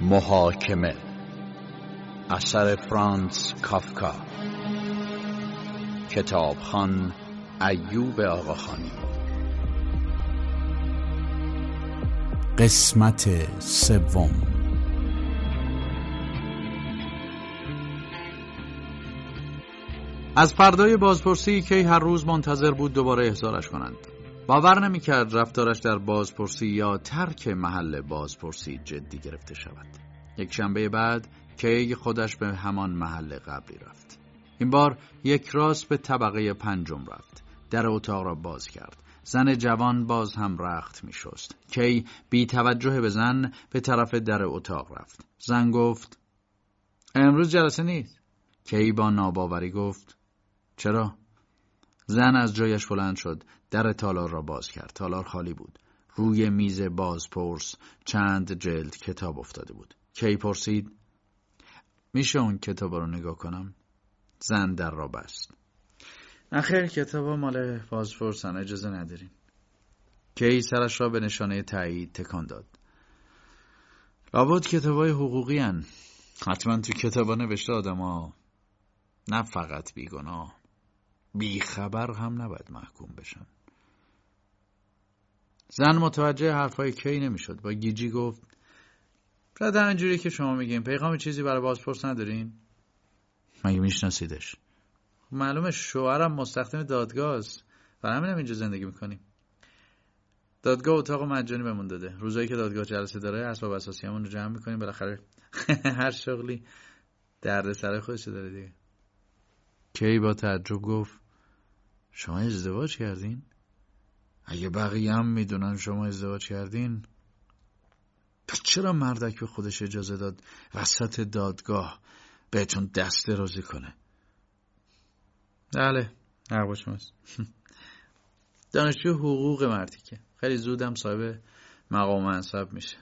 محاکمه. اثر فرانس کافکا. کتابخان ایوب آقاخانی. قسمت سوم. از فردای بازپرسی کی هر روز منتظر بود دوباره احضارش کنند. باور نمی‌کرد رفتارش در بازپرسی یا ترک محل بازپرسی جدی گرفته شود. یک شنبه بعد کی خودش به همان محل قبلی رفت. این بار یک راست به طبقه پنجم رفت. در اتاق را باز کرد. زن جوان باز هم رخت می شست کی بی توجه به زن به طرف در اتاق رفت. زن گفت امروز جلسه نیست. کی با ناباوری گفت چرا؟ زن از جایش بلند شد. در تالار را باز کرد. تالار خالی بود. روی میز بازپرس چند جلد کتاب افتاده بود. کی پرسید؟ میشه اون کتاب رو نگاه کنم؟ زن در را بست. نخیر کتاب مال بازپرسن اجازه ندارین. کی سرش را به نشانه تایید تکان داد. لابد کتابای حقوقی هن. حتما تو کتابا نوشته آدما نه فقط بیگناه بیخبر هم نباید محکوم بشن. زن متوجه حرفای کی نمی‌شد. با گیجی گفت شاید همینجوری که شما میگین. پیغام چیزی برای بازپرس ندارین؟ مگه میشناسیدش؟ معلومه شوهرم مستخدم دادگاه است. و همینم اینجا زندگی می‌کنیم. دادگاه اتاق مجانی بهمون داده. روزایی که دادگاه جلسه داره اسباب اساسی همون رو جمع می‌کنیم. بالاخره هر شغلی درد سر خودش داره دیگه. کی با تعجب گفت شما ازدواج کردین؟ اگه بقیه هم می‌دونن شما ازدواج کردین پس چرا مردک به خودش اجازه داد وسط دادگاه بهتون دست درازی کنه؟ بله حق شماست. دانشجو حقوق مردی که خیلی زودم صاحب مقام منصب میشه.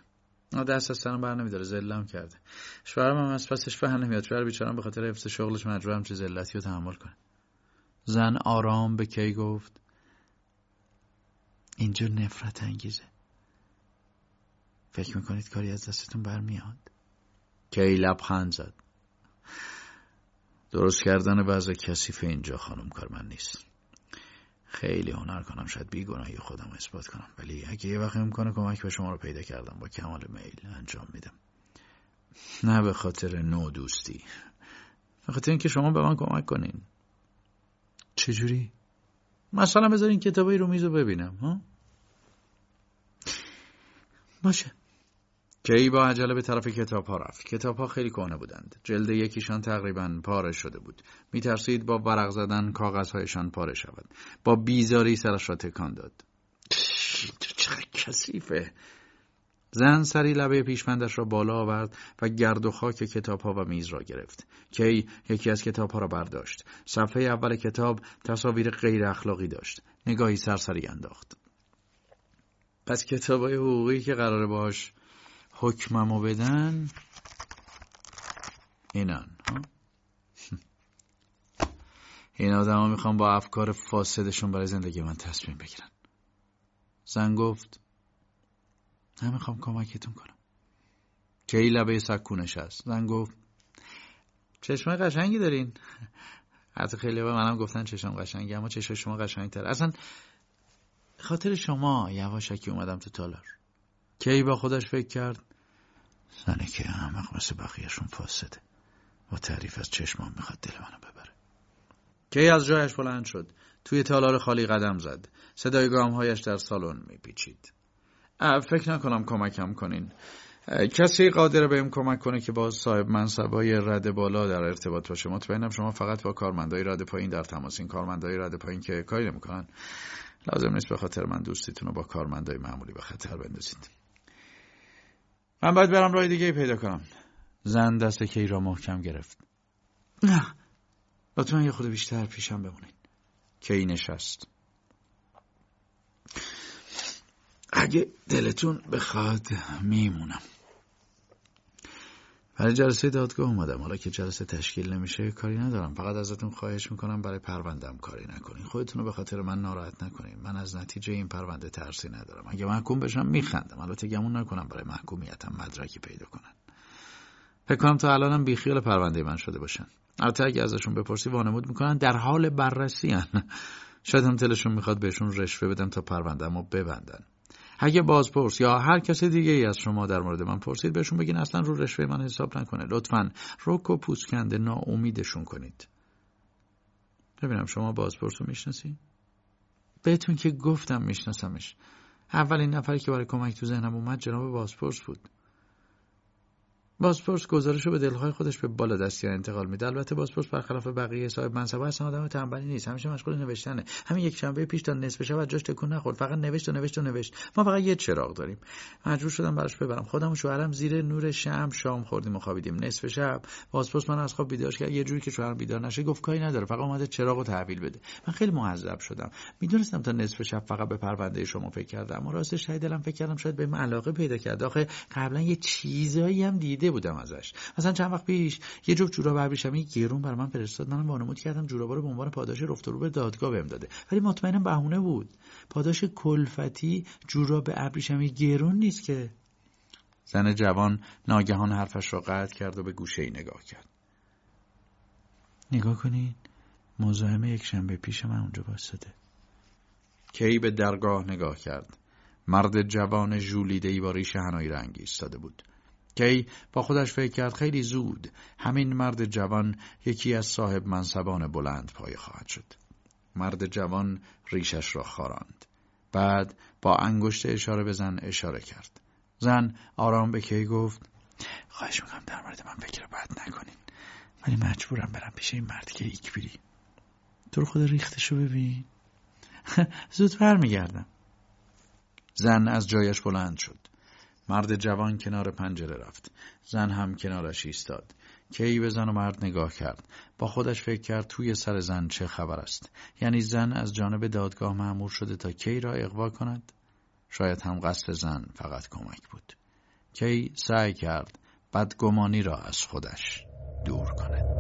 دست از سرم بر نمیداره زلم کرده. شوهرم هم از پسش بر نمیاد. شوهر بیچارم به خاطر حفظ شغلش مجبورم چه زلتی رو تحمل کنه. زن آرام به کی گفت؟ اینجور نفرت انگیزه. فکر می‌کنید کاری از دستتون برمیاد؟ کی لبخند زد؟ درست کردن بعض کثیف اینجا خانم کار من نیست. خیلی هنر کنم شاید بیگناهی خودم رو اثبات کنم. ولی اگه یه وقت می‌کنه کمک به شما رو پیدا کردم با کمال میل انجام میدم. نه به خاطر نو دوستی به خاطر اینکه شما به من کمک کنین. چجوری؟ مثلا بذارین کتابایی رو میز رو ببینم ها؟ باشه. کی با عجله به طرف کتاب ها رفت؟ کتاب ها خیلی کهنه بودند. جلد یکیشان تقریبا پاره شده بود. میترسید با ورق زدن کاغذهایشان پاره شود. با بیزاری سرش را تکان داد. چقدر کثیفه. زن سری لبه پیشمندش را بالا آورد و گرد و خاک کتاب ها و میز را گرفت. کی یکی از کتاب ها را برداشت. صفحه اول کتاب تصاویر غیر اخلاقی داشت. نگاهی سرسری انداخت. پس کتاب های حقوقی که قراره باش حکممو بدن اینان این آدم ها می‌خوام با افکار فاسدشون برای زندگی من تصمیم بگیرن زن گفت نمی‌خوام کمکتون کنم. کی لبه سکونش هست زن گفت چشمه قشنگی دارین. حتی خیلی به منم گفتن چشم قشنگی اما چشم شما قشنگتر. اصلا خاطر شما یواشکی اومدم تو تالار. کی با خودش فکر کرد؟ زنی که احمق مثل بقیهشون فاسده. با تعریف از چشمام می‌خواد دل منو ببره. کی از جایش بلند شد؟ توی تالار خالی قدم زد. صدای گامهایش در سالن میپیچید. فکر نکنم کمکم کنین. کسی قادر بهم کمک کنه که با صاحب منصبای رد بالا در ارتباط باشه؟ مطمئنم شما فقط با کارمندای رد پایین در تماسین کارمندای رد پایین که کاری نمی‌کنن. لازم نیست به خاطر من دوستیتون رو با کارمندای معمولی به خطر بندازید. من باید برم راه دیگه پیدا کنم. زن دست کی را محکم گرفت. نه. لطفا یه خود بیشتر پیشم بمونید کی نشست. اگه دلتون بخواد میمونم. برای جلسه دادگاه اومدم. حالا که جلسه تشکیل نمیشه کاری ندارم. فقط ازتون خواهش می‌کنم برای پروندم کاری نکنین. خودتون رو به خاطر من ناراحت نکنین. من از نتیجه این پرونده ترسی ندارم. اگه محکوم بشم میخندم. البته گمون نکنم. برای محکومیتم مدرکی پیدا کنن. فکر کنم تا الانم بیخیال پرونده من شده باشن. البته اگه ازشون بپرسی وانمود می‌کنن. در حال بررسی هن. شاید هم تلشون می‌خواد بهشون رشوه بدم تا پرونده ما ببندن. اگه بازپرس یا هر کس دیگه ای از شما در مورد من پرسید بهشون بگین اصلا رو رشوه من حساب نکنه. لطفا روک و پوسکنده ناامیدشون کنید. ببینم شما بازپرس رو می‌شناسی؟ بهتون که گفتم میشناسمش. اولین نفری که برای کمک تو ذهنم اومد جناب بازپرس بود. بازپرس گزارش رو به دلهای خودش به بالا دستی انتقال میده. البته بازپرس برخلاف بقیه صاحب منصب اصلا آدم تنبلی نیست. همیشه مشغول نوشتنه. همین یک شنبه پیش تا نصف شب جاش تکون نخورد. فقط نوشت و نوشت و نوشت. ما فقط یه چراغ داریم. مجبور شدم براش ببرم. خودم و شوهرم زیر نور شم شام خوردیم و خوابیدیم. نصف شب. بازپرس من از خواب بیدار کرد. یه جوری که شوهرم بیدار نشه گفت کاری نداره. فقط اومده چراغ رو تحویل بده. من خیلی معذب شدم. می‌دونستم تا نصف شب فقط به پرونده شما فکر کردم. اما راستش دلم فکر کردم شاید به علاقه پیدا کرد. آخه قبلا یه چیزایی هم دیده بودم ازش. مثلا چند وقت پیش یه جفت جوراب ابریشمی گرون برای من فرستاد. منم وانمود کردم جورابا رو به عنوان پاداش رفت رو به دادگاه بهم داده. ولی مطمئنم بهونه بود. پاداش کلفتی جوراب ابریشمی گرون نیست که. زن جوان ناگهان حرفش را قطع کرد و به گوشه ای نگاه کرد. نگاه کنید مزاحم یک شنبه پیش من اونجا باسده کی به درگاه نگاه کرد؟ مرد جوان ژولیده ای با ریش هنایی رنگی ایستاده بود. کی با خودش فکر کرد خیلی زود همین مرد جوان یکی از صاحب منصبان بلند پای خواهد شد. مرد جوان ریشش را خاراند. بعد با انگشت اشاره به زن اشاره کرد. زن آرام به کی گفت خواهش می‌کنم در مورد من فکر بد نکنین. ولی مجبورم برم پیش این مرد که ایک بیری. تو رو خود ریختشو ببین. زود برمیگردم زن از جایش بلند شد. مرد جوان کنار پنجره رفت. زن هم کنارش ایستاد. کی به زن و مرد نگاه کرد. با خودش فکر کرد توی سر زن چه خبر است. یعنی زن از جانب دادگاه معمور شده تا کی را اقوا کند؟ شاید هم قصد زن فقط کمک بود. کی سعی کرد بدگمانی را از خودش دور کند.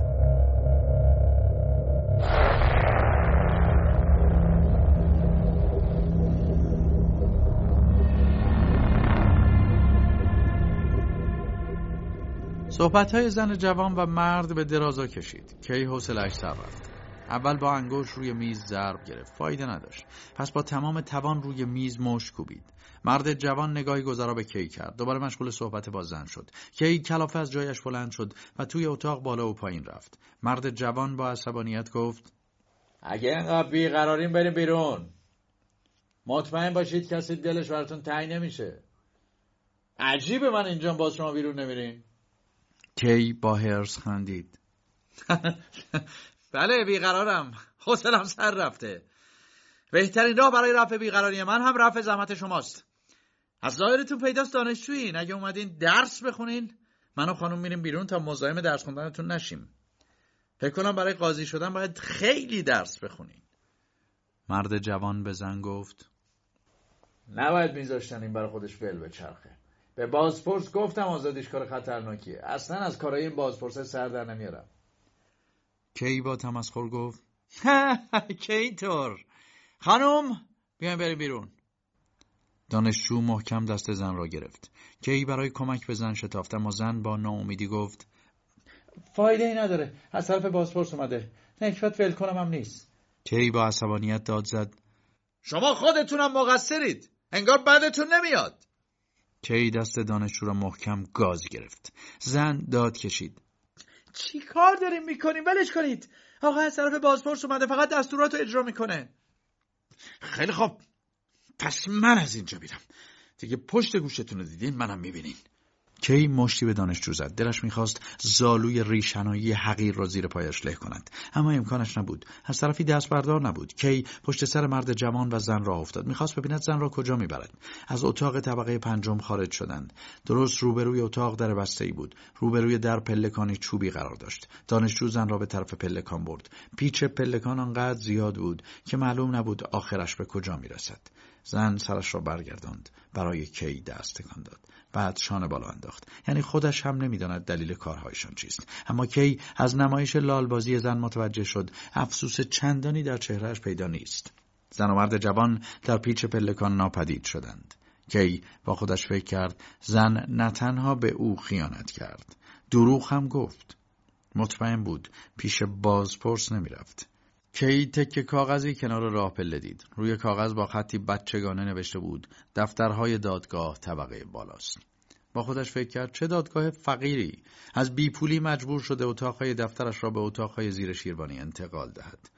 صحبت های زن جوان و مرد به درازا کشید. کی حوصلش سر رفت؟ اول با انگوش روی میز ضرب گرفت. فایده نداشت. پس با تمام توان روی میز مشت کوبید. مرد جوان نگاهی گذرا به کی کرد؟ دوباره مشغول صحبت با زن شد. کی کلافه از جایش بلند شد و توی اتاق بالا و پایین رفت. مرد جوان با عصبانیت گفت اگه اینقدر بیقراریم بریم بیرون. مطمئن باشید کسی دلش براتون تنگ نمیشه. عجیبه من اینجا باز شما بیرون نمیرین کی با هرس خندید؟ بله بیقرارم. حوصلم سر رفته. بهترین راه برای رفع بیقراری من هم رفع زحمت شماست. از ظاهرتون پیداست دانشجویین. اگه اومدین درس بخونین من و خانم میریم بیرون تا مزاحم درس خوندنتون نشیم. فکر کنم برای قاضی شدن باید خیلی درس بخونین. مرد جوان به زن گفت نباید میذاشتن این برای خودش بل بچرخه به بازپرس گفتم آزادیش کار خطرناکیه. اصلا از کارهای این بازپرس سر در نمیارم. کی با تمسخر گفت؟ کی طور؟ خانم بیایم بریم بیرون. دانشجو محکم دست زن را گرفت. کی برای کمک به زن شتافت اما زن با ناامیدی گفت فایده ای نداره. از طرف بازپرس اومده. نکبت ول کنم هم نیست. کی با عصبانیت داد زد شما خودتونم مقصرید. انگار بعدتون نمیاد. کی دست دانشجو را محکم گاز گرفت. زن داد کشید. چی کار داریم می‌کنیم ولش کنید. آقا از طرف بازپرس اومده فقط دستورات رو اجرا می‌کنه. خیلی خوب. پس من از اینجا میرم. دیگه پشت گوشتون رو دیدین منم می‌بینین. کی مشتی به دانشجو زد. دلش می‌خواست زالوی ریشنایی حقیر را زیر پایش له کند. اما امکانش نبود. از طرفی دست بردار نبود. کی پشت سر مرد جوان و زن راه افتاد. می‌خواست ببیند زن را کجا می‌برد. از اتاق طبقه پنجم خارج شدند. درست روبروی اتاق در بسته ای بود. روبروی در پلکانی چوبی قرار داشت. دانشجو زن را به طرف پلکان برد. پیچ پلکان آنقدر زیاد بود که معلوم نبود آخرش به کجا می‌رسد. زن سرش را برگرداند. برای کی دست تکان داد. بعد شانه بالا انداخت. یعنی خودش هم نمی‌داند دلیل کارهایشان چیست. اما کی از نمایش لالبازی زن متوجه شد افسوس چندانی در چهرهش پیدا نیست. زن و مرد جوان در پیچ پلکان ناپدید شدند. کی با خودش فکر کرد زن نه تنها به او خیانت کرد دروغ هم گفت. مطمئن بود پیش بازپرس نمی‌رفت. کی تک کاغذی کنار راه پله دید. روی کاغذ با خطی بچگانه نوشته بود دفترهای دادگاه طبقه بالاست. با خودش فکر کرد چه دادگاه فقیری؟ از بیپولی مجبور شده اتاقهای دفترش را به اتاقهای زیر شیروانی انتقال دهد.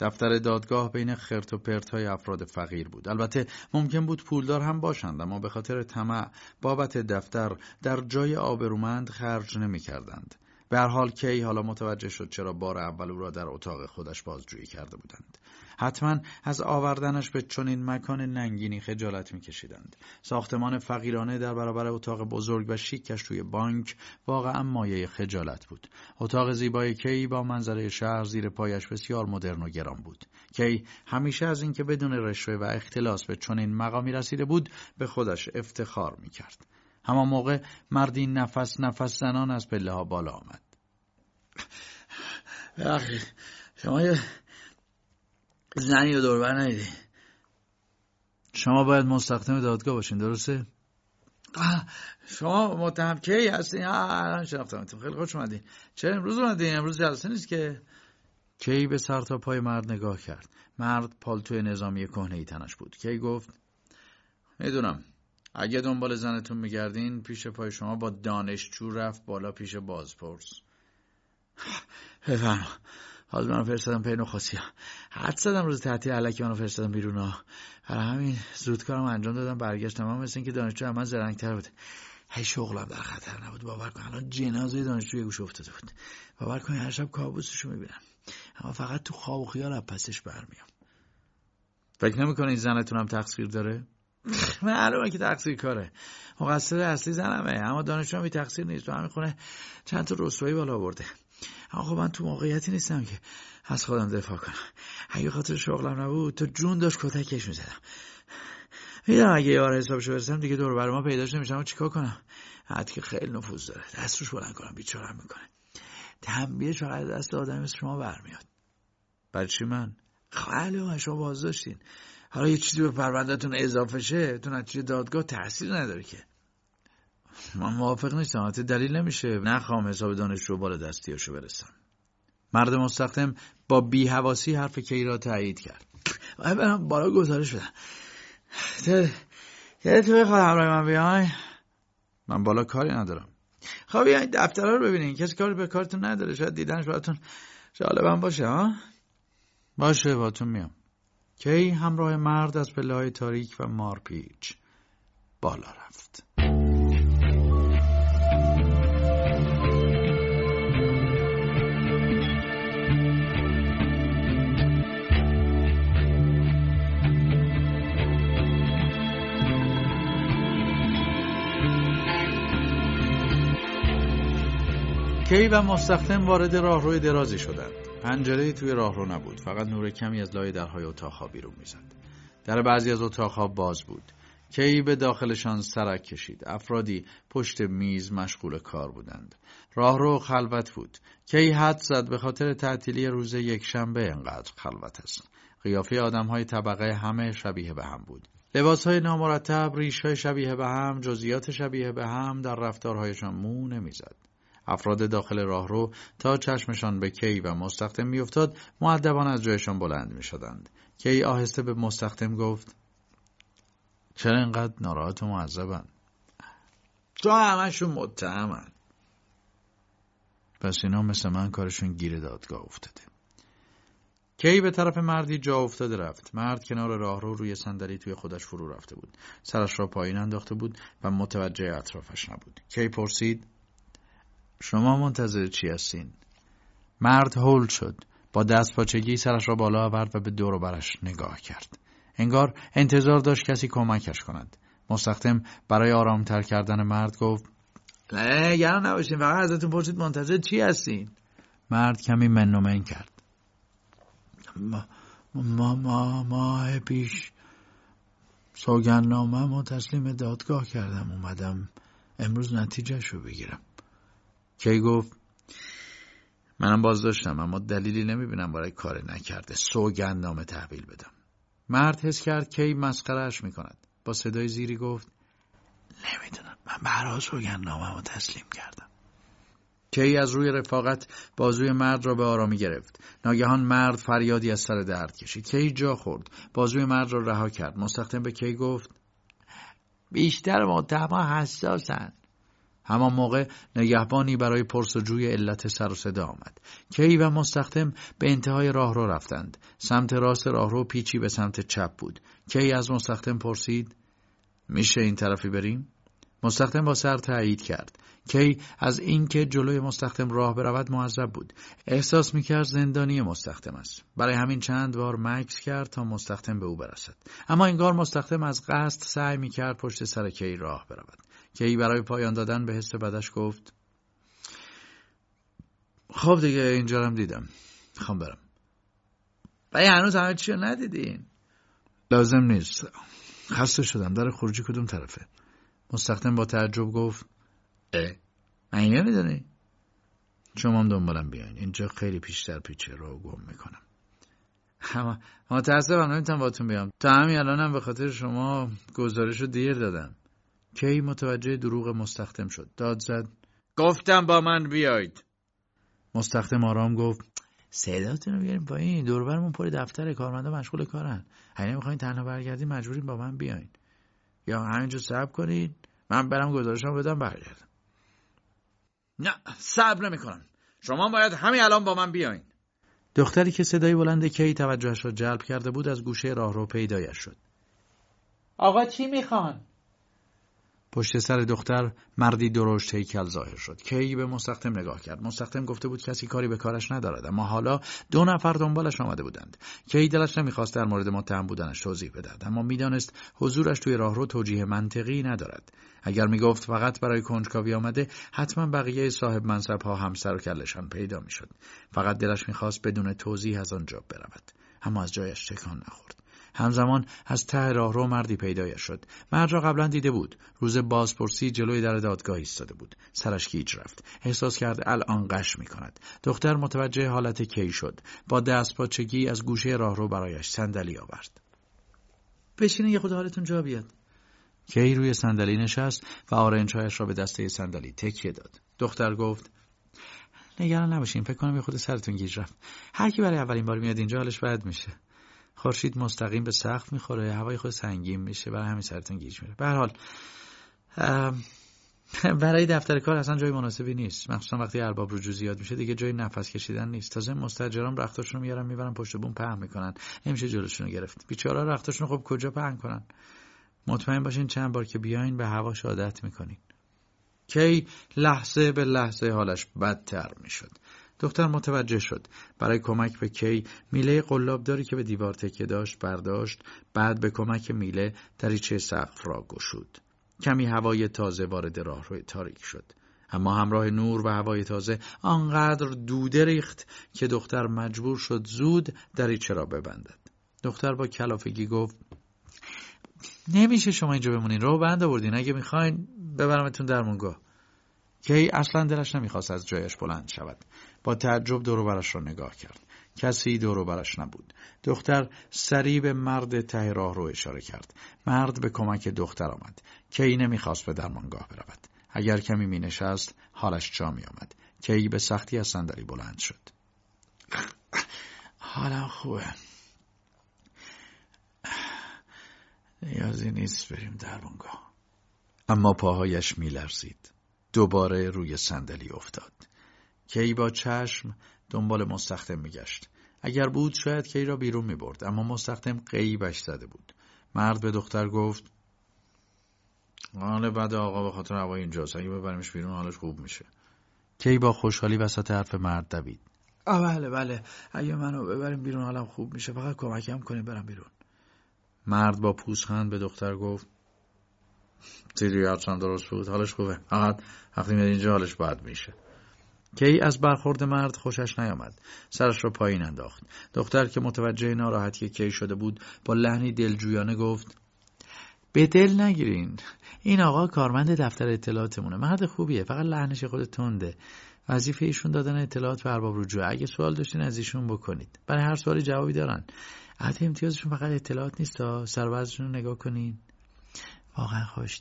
دفتر دادگاه بین خرت و پرت های افراد فقیر بود. البته ممکن بود پولدار هم باشند اما به خاطر طمع بابت دفتر در جای آبرومند خرج نمی کردند. به هر حال کی حالا متوجه شد چرا بار اول او را در اتاق خودش بازجویی کرده بودند. حتما از آوردنش به چنین مکان ننگینی خجالت میکشیدند. ساختمان فقیرانه در برابر اتاق بزرگ و شیکش توی بانک واقعا مایه خجالت بود. اتاق زیبای کی با منظره شهر زیر پایش بسیار مدرن و گران بود. کی همیشه از اینکه بدون رشوه و اختلاس به چنین مقامی رسیده بود به خودش افتخار می‌کرد. همان موقع مردی نفس نفس زنان از پله ها بالا آمد. شما یه زنی رو دوربر ندیدی. شما باید مستخدم دادگاه باشین درسته؟ شما متهم کی هستین؟ الان شناختمتون. خیلی خوش اومدین. چه امروز اومدین؟ امروز جلسه نیست که؟ کی به سر تا پای مرد نگاه کرد؟ مرد پالتوی نظامی کهنه ای تنش بود. کی گفت؟ می‌دونم. اگه دنبال زنتون میگردین پیش پای شما با دانشجو رفت بالا پیش بازپرس. بفرما. حالا منو فرستادم پی نخواسی حد زدم روز تعطیل علکی منو فرستادم بیرون. ها برای همین زود کارم انجام دادم برگشتم. اما مثل اینکه دانشجو هم من زرنگتر بود هی شغلم در خطر نبود. باور کن الان جنازه دانشجو یه گوش افتاده بود. باور کن هر شب کابوسشو می‌بینم. اما فقط تو خواب و خیال پسش برمیام. فکر نمی‌کنه این زنتونم تقصیر داره؟ معلومه که تقصیر کاره. مقصر اصلی زنمه. اما دانشجو هم تقصیر نیست. تو همین خونه چند تا رسوایی بالا برده اما خب من تو موقعیتی نیستم که از خودم دفاع کنم. اگه خاطر شغلم نبود تو جون داشت کتکش می‌زدم. می‌دونم اگه یار حسابشو برسم دیگه دور بر ما پیداش نمیشم. چیکار کنم؟ حد که خیلی نفوذ داره. دست روش بلند کنم. بیچارم می‌کنه. تنبیه فقط دست آدمی مثل شما برمیاد. برای چی من؟ خیلی شما باز داشتین حالا یه چیزی به پروندهتون اضافه شه تو نتیجه دادگاه تاثیر نداره که. من موافق نیستم حتی دلیل نمیشه. نخوام حساب دانشجو بالا دستیاشو برسم. مرد مستخدم با بیهواسی حرف کی را تایید کرد؟ برم بالا گزارش بدم. تو بخواد همراه من بیای؟ من بالا کاری ندارم. خب بیاین دفترها رو ببینین. کسی کاری به کارتون نداره. شاید دیدنش براتون جالبم باشه ها؟ باشه باتون میام. کی همراه مرد از پله های تاریک و مارپیچ بالا رفت کی و مستخدم وارد راهروی درازی شدند. پنجره توی راهرو نبود. فقط نور کمی از لای درهای اتاقها بیرون می‌زد. در بعضی از اتاقها باز بود. کی به داخلشان سرک کشید. افرادی پشت میز مشغول کار بودند. راهرو خلوت بود. کی حد زد به خاطر تعطیلی روز یک شنبه انقدر خلوت است. قیافه آدم های طبقه همه شبیه به هم بود. لباس های نامرتب، ریش های شبیه به هم، جزئیات شبیه به هم در رفتارهایشان مو نمی‌زد. افراد داخل راهرو تا چشمشان به کی و مستخدم میافتاد معدبان از جایشان بلند می‌شدند. کی آهسته به مستخدم گفت چرا اینقدر ناراحت و معذبن؟ تو همشون متهمن. پس اینا مثل من کارشون گیر دادگاه افتاده. کی به طرف مردی جا افتاده رفت. مرد کنار راهرو روی صندلی توی خودش فرو رفته بود. سرش را پایین انداخته بود و متوجه اطرافش نبود. کی پرسید شما منتظر چی هستین؟ مرد هول شد. با دست پاچگی سرش را بالا آورد و به دور و برش نگاه کرد. انگار انتظار داشت کسی کمکش کند. مستخدم برای آرامتر کردن مرد گفت نه گرم نباشین فقط ازتون پرسید منتظر چی هستین؟ مرد کمی من کرد. ما ما ما ماه پیش سوگندنامه و تسلیم دادگاه کردم اومدم امروز نتیجهش رو بگیرم کی گفت؟ منم باز داشتم اما دلیلی نمی‌بینم برای کار نکرده. سوگند نامه تحویل بدم. مرد حس کرد کی مسخرهش می‌کند. با صدای زیری گفت نمی‌دونم من برای سوگند نامه تسلیم کردم. کی از روی رفاقت بازوی مرد را به آرامی گرفت. ناگهان مرد فریادی از سر درد کشید. کی جا خورد؟ بازوی مرد را رها کرد. مستخدم به کی گفت؟ بیشتر متهما حساسند همان موقع نگهبانی برای پرسجوی علت سر و صدا آمد. کی و مستخدم به انتهای راهرو رفتند. سمت راست راهرو پیچی به سمت چپ بود. کی از مستخدم پرسید میشه این طرفی بریم؟ مستخدم با سر تایید کرد. کی از اینکه جلوی مستخدم راه برود معذب بود. احساس می‌کرد زندانی مستخدم است. برای همین چند بار مکس کرد تا مستخدم به او برسد. اما انگار مستخدم از قصد سعی می‌کرد پشت سر کی راه برود. کی برای پایان دادن به حس بدش گفت خب دیگه اینجا هم دیدم. خوام برم. بایی هنوز همه چی رو ندیدین. لازم نیست. خسته شدم. در خروجی کدوم طرفه؟ مستخدم با تعجب گفت اه من نمی‌دونی شما هم دنبالم بیاین. اینجا خیلی پیشتر پیچه رو گم می‌کنم. اما متاسفم نمی‌تونم باتون بیام. تا همین الانم به خاطر شما گزارش رو دیر دادم. کی متوجه دروغ مستخدم شد. داد زد. گفتم با من بیاید. مستخدم آرام گفت صداتون رو بیاریم پایین. دوربرمون پر دفتر کارمندا مشغول کارن. اگه می‌خواین تنها برگردین مجبورین با من بیاین. یا همینجا صبر کنید من برم گزارشم بدم برگردم. نه صبر نمی‌کنم. شما باید همین الان با من بیاین. دختری که صدای بلند کی توجهش را جلب کرده بود از گوشه راهرو پیدایش شد. آقا چی می‌خوان؟ پشت سر دختر مردی درشت هیکل ظاهر شد. کی به مستخدم نگاه کرد. مستخدم گفته بود کسی کاری به کارش ندارد. اما حالا دو نفر دنبالش آمده بودند. کی دلش نمی‌خواست در مورد متهم بودنش توضیح بدهد. اما می‌دانست حضورش توی راهرو توجیه منطقی ندارد. اگر می‌گفت فقط برای کنجکاوی آمده حتما بقیه صاحب منصب ها هم سر و کلشان پیدا می‌شد. فقط دلش می‌خواست بدون توضیح از آنجا برود. اما از جایش تکان نخورد. همزمان از ته راهرو مردی پیدایش شد. مرد را قبلا دیده بود. روز بازپرسی جلوی در دادگاه ایستاده بود. سرش گیج رفت. احساس کرد الان قش می کند. دختر متوجه حالت کی شد. با دست پاچگی از گوشه راهرو برایش صندلی آورد. بشینید یه خود حالتون جا بیاد. کی روی صندلی نشست و آرنجهایش را به دسته صندلی تکیه داد. دختر گفت نگران نباشین فکر کنم یه خود سرتون گیج رفت. هر کی برای اولین بار میاد اینجا حالش بد میشه. خورشید مستقیم به سقف می‌خوره هوای خود سنگین میشه برای همین سرتون گیج میره. به حال برای دفتر کار اصلا جای مناسبی نیست. مخصوصا وقتی ارباب رجوع زیاد میشه دیگه جای نفس کشیدن نیست. تازه مستاجران رختاشون رو میارن می‌برن پشت بوم پهن می‌کنن. نمیشه جلوشون رو گرفت. بیچارا رختاشون خب کجا پهن کنن؟ مطمئن باشین چند بار که بیاین به هواش عادت می‌کنین. کی لحظه به لحظه حالش بدتر می‌شد. دختر متوجه شد. برای کمک به کی میله قلابداری که به دیوار تکیه داشت برداشت. بعد به کمک میله دریچه سقف را گشود. کمی هوای تازه وارد راهروی تاریک شد. اما همراه نور و هوای تازه آنقدر دوده ریخت که دختر مجبور شد زود دریچه را ببندد. دختر با کلافگی گفت نمیشه شما اینجا بمونین. رو بند آوردین. اگه می‌خواین ببرمتون درمونگاه کی اصلا دلش نمی‌خواست از جایش بلند شود. با تعجب دورو برش را نگاه کرد. کسی دورو برش نبود. دختر سریع به مرد ته راه رو اشاره کرد. مرد به کمک دختر آمد. کی نمی‌خواست به درمانگاه برود. اگر کمی می نشست حالش جا می آمد کی به سختی از صندلی بلند شد. حالم خوبه. نیازی نیست بریم درمانگاه. اما پاهایش میلرزید. دوباره روی صندلی افتاد. کی با چشم دنبال مستخدم میگشت. اگر بود شاید کی را بیرون می‌برد اما مستخدم قیبش زده بود. مرد به دختر گفت حال بعد آقا به خاطر هوای اینجاست اگه ببریمش بیرون حالش خوب میشه. کی با خوشحالی وسط حرف مرد دوید آه بله بله اگه منو ببریم بیرون حالم خوب میشه فقط کمکم کنیم برم بیرون. مرد با پوزخند به دختر گفت هم درست بود حالش خوبه فقط وقتی میاد اینجا حالش بد میشه. کی از برخورد مرد خوشش نیامد. سرش را پایین انداخت. دختر که متوجه ناراحتی کی شده بود با لحنی دلجویانه گفت به دل نگیرین. این آقا کارمند دفتر اطلاعاتمونه. مرد خوبیه. فقط لحنش خود تنده. وظیفه ایشون دادن اطلاعات به ارباب رجوع. اگه سوال داشتین از ایشون بکنید. برای هر سوالی جوابی دارن. عهد امتیازشون فقط اطلاعات نیست تا سربازشون رو نگاه کنین. واقعا خوش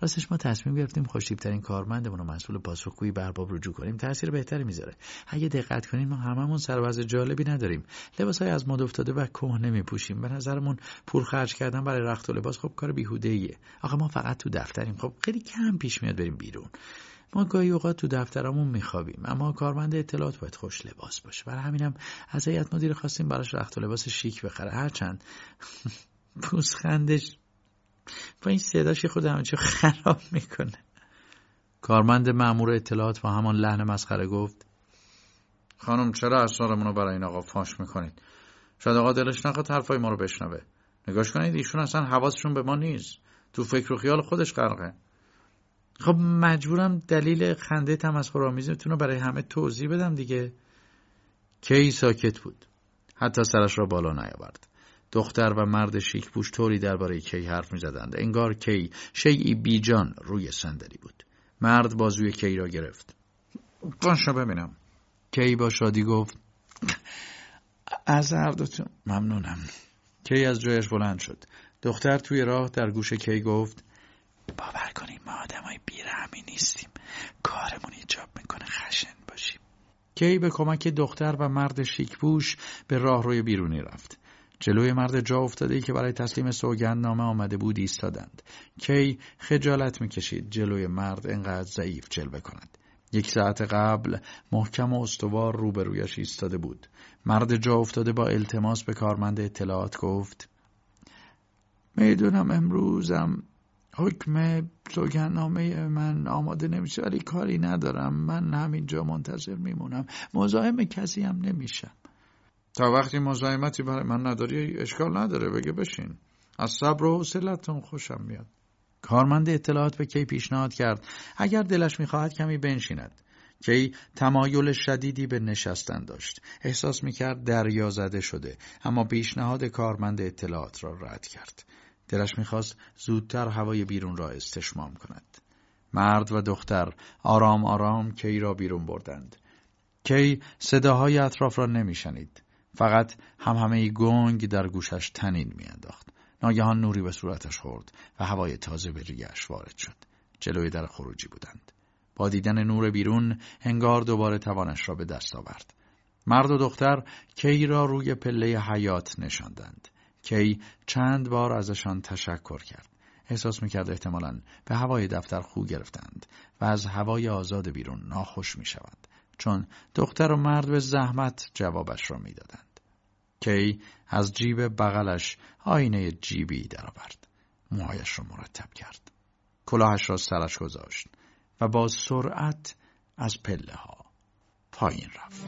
راستش ما تصمیم گرفتیم خوشتیبترین کارمندمون و مسئول پاسخگویی به ارباب رجوع کنیم. تاثیر بهتری می‌ذاره. اگه دقت کنیم ما هممون سرباز جالبی نداریم. لباسهای از مد افتاده و کهنه میپوشیم. به نظرمون پول خرج کردن برای رخت و لباس خب کار بیهوده ایه آخه ما فقط تو دفتریم. خب خیلی کم پیش میاد بریم بیرون. ما گاهی اوقات تو دفترمون میخوابیم اما کارمند اطلاعات باید خوش لباس باشه. برای همینم از هیئت مدیر خواستیم براش رخت و لباس شیک بخره. هرچند پوزخندش با این صداش خود همه خراب می‌کنه. کارمند مأمور اطلاعات با همان لحن مسخره گفت خانم چرا اسرارمون برای این آقا فاش می‌کنید؟ شاید آقا دلش نخواد حرفای ما رو بشنوه. نگاش کنید ایشون اصلا حواسشون به ما نیست. تو فکر و خیال خودش غرقه. خب مجبورم دلیل خنده تمسخرآمیزتون رو برای همه توضیح بدم دیگه. کی ساکت بود؟ حتی سرش را بالا نیاورد. دختر و مرد شیک پوش طوری درباره کی حرف می‌زدند. انگار کی شیعی بیجان روی صندلی بود. مرد بازوی کی را گرفت. باشا ببینم. کی با شادی گفت از هر دوتون ممنونم. کی از جایش بلند شد. دختر توی راه در گوش کی گفت باور کنیم ما آدمای بیرحمی نیستیم. کارمون ایجاب می‌کنه خشن باشیم. کی به کمک دختر و مرد شیکپوش به راه روی بیرونی رفت. جلوی مرد جا افتاده که برای تسلیم سوگند نامه آمده بود ایستادند. کی خجالت می‌کشید جلوی مرد انقدر ضعیف جلوه کند. یک ساعت قبل محکم و استوار روبرویش ایستاده بود. مرد جا افتاده با التماس به کارمند اطلاعات گفت می‌دونم امروزم حکم سوگندنامه من آماده نمیشه ولی کاری ندارم. من همینجا منتظر میمونم. مزاحم کسی هم نمیشم. تا وقتی مزاحمتی برای من نداری اشکال نداره بگه بشین. از صبر و حوصلتون خوشم میاد. کارمند اطلاعات به کی پیشنهاد کرد؟ اگر دلش می‌خواهد کمی بنشیند. کی تمایل شدیدی به نشستن داشت. احساس می‌کرد دریا زده شده اما پیشنهاد کارمند اطلاعات را رد کرد. دلش می‌خواست زودتر هوای بیرون را استشمام کند. مرد و دختر آرام آرام کی را بیرون بردند؟ کی صداهای اطراف را نمیشنید؟ فقط هم همه گنگ در گوشش تنین میانداخت. ناگهان نوری به صورتش خورد و هوای تازه به ریگش وارد شد. جلوی در خروجی بودند. با دیدن نور بیرون انگار دوباره توانش را به دست آورد. مرد و دختر کی را روی پله حیات نشاندند؟ کی چند بار ازشان تشکر کرد؟ احساس می‌کرد احتمالا به هوای دفتر خو گرفتند و از هوای آزاد بیرون ناخوش می‌شود. چون دختر و مرد به زحمت جوابش را می‌دادند. کی از جیب بغلش آینه جیبی درآورد. موهایش را مرتب کرد. کلاهش را سرش گذاشت و با سرعت از پله ها پایین رفت.